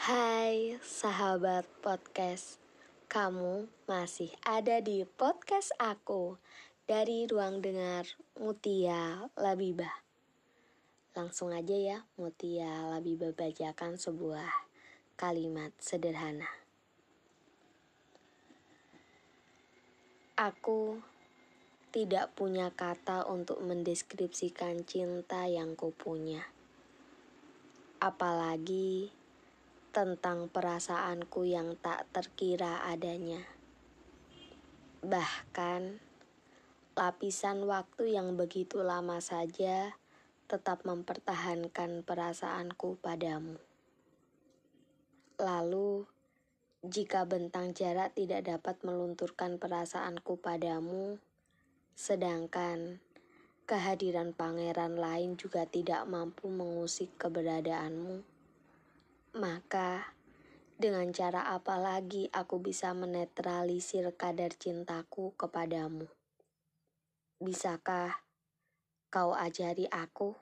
Hai sahabat podcast, kamu masih ada di podcast aku dari ruang dengar Mutia Labibah. Langsung aja ya Mutia Labibah bacakan sebuah kalimat sederhana. Aku tidak punya kata untuk mendeskripsikan cinta yang kupunya. Apalagi tentang perasaanku yang tak terkira adanya. Bahkan, lapisan waktu yang begitu lama saja tetap mempertahankan perasaanku padamu. Lalu, jika bentang jarak tidak dapat melunturkan perasaanku padamu, sedangkan kehadiran pangeran lain juga tidak mampu mengusik keberadaanmu maka, dengan cara apa lagi aku bisa menetralisir kadar cintaku kepadamu? Bisakah kau ajari aku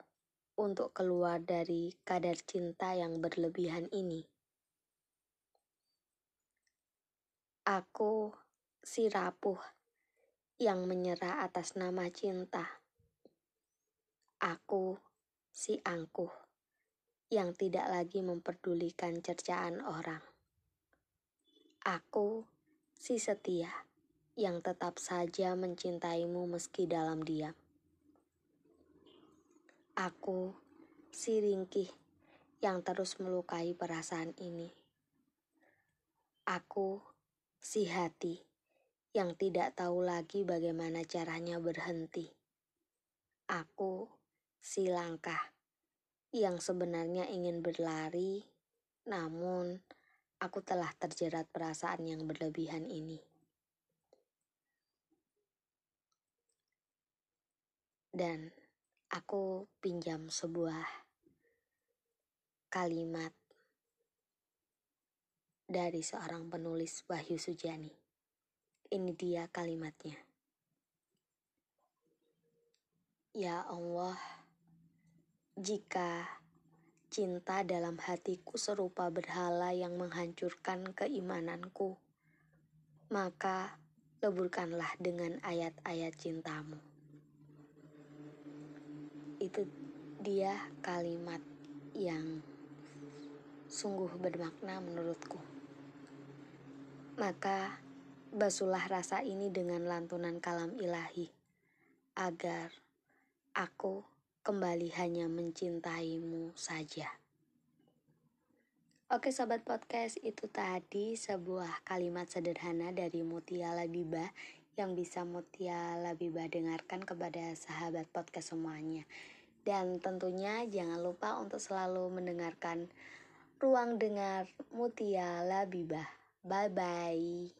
untuk keluar dari kadar cinta yang berlebihan ini? Aku si rapuh yang menyerah atas nama cinta. Aku si angkuh yang tidak lagi memperdulikan cercaan orang. Aku si setia yang tetap saja mencintaimu meski dalam diam. Aku si ringkih yang terus melukai perasaan ini. Aku si hati yang tidak tahu lagi bagaimana caranya berhenti. Aku si langkah yang sebenarnya ingin berlari, namun aku telah terjerat perasaan yang berlebihan ini. Dan aku pinjam sebuah kalimat dari seorang penulis Wahyu Sujani. Ini dia kalimatnya. Ya Allah, jika cinta dalam hatiku serupa berhala yang menghancurkan keimananku, maka leburkanlah dengan ayat-ayat cintamu. Itu dia kalimat yang sungguh bermakna menurutku. Maka basuhlah rasa ini dengan lantunan kalam ilahi agar aku kembali hanya mencintaimu saja. Oke sobat podcast, itu tadi sebuah kalimat sederhana dari Mutia Labibah yang bisa Mutia Labibah dengarkan kepada sahabat podcast semuanya. Dan tentunya jangan lupa untuk selalu mendengarkan ruang dengar Mutia Labibah. Bye bye.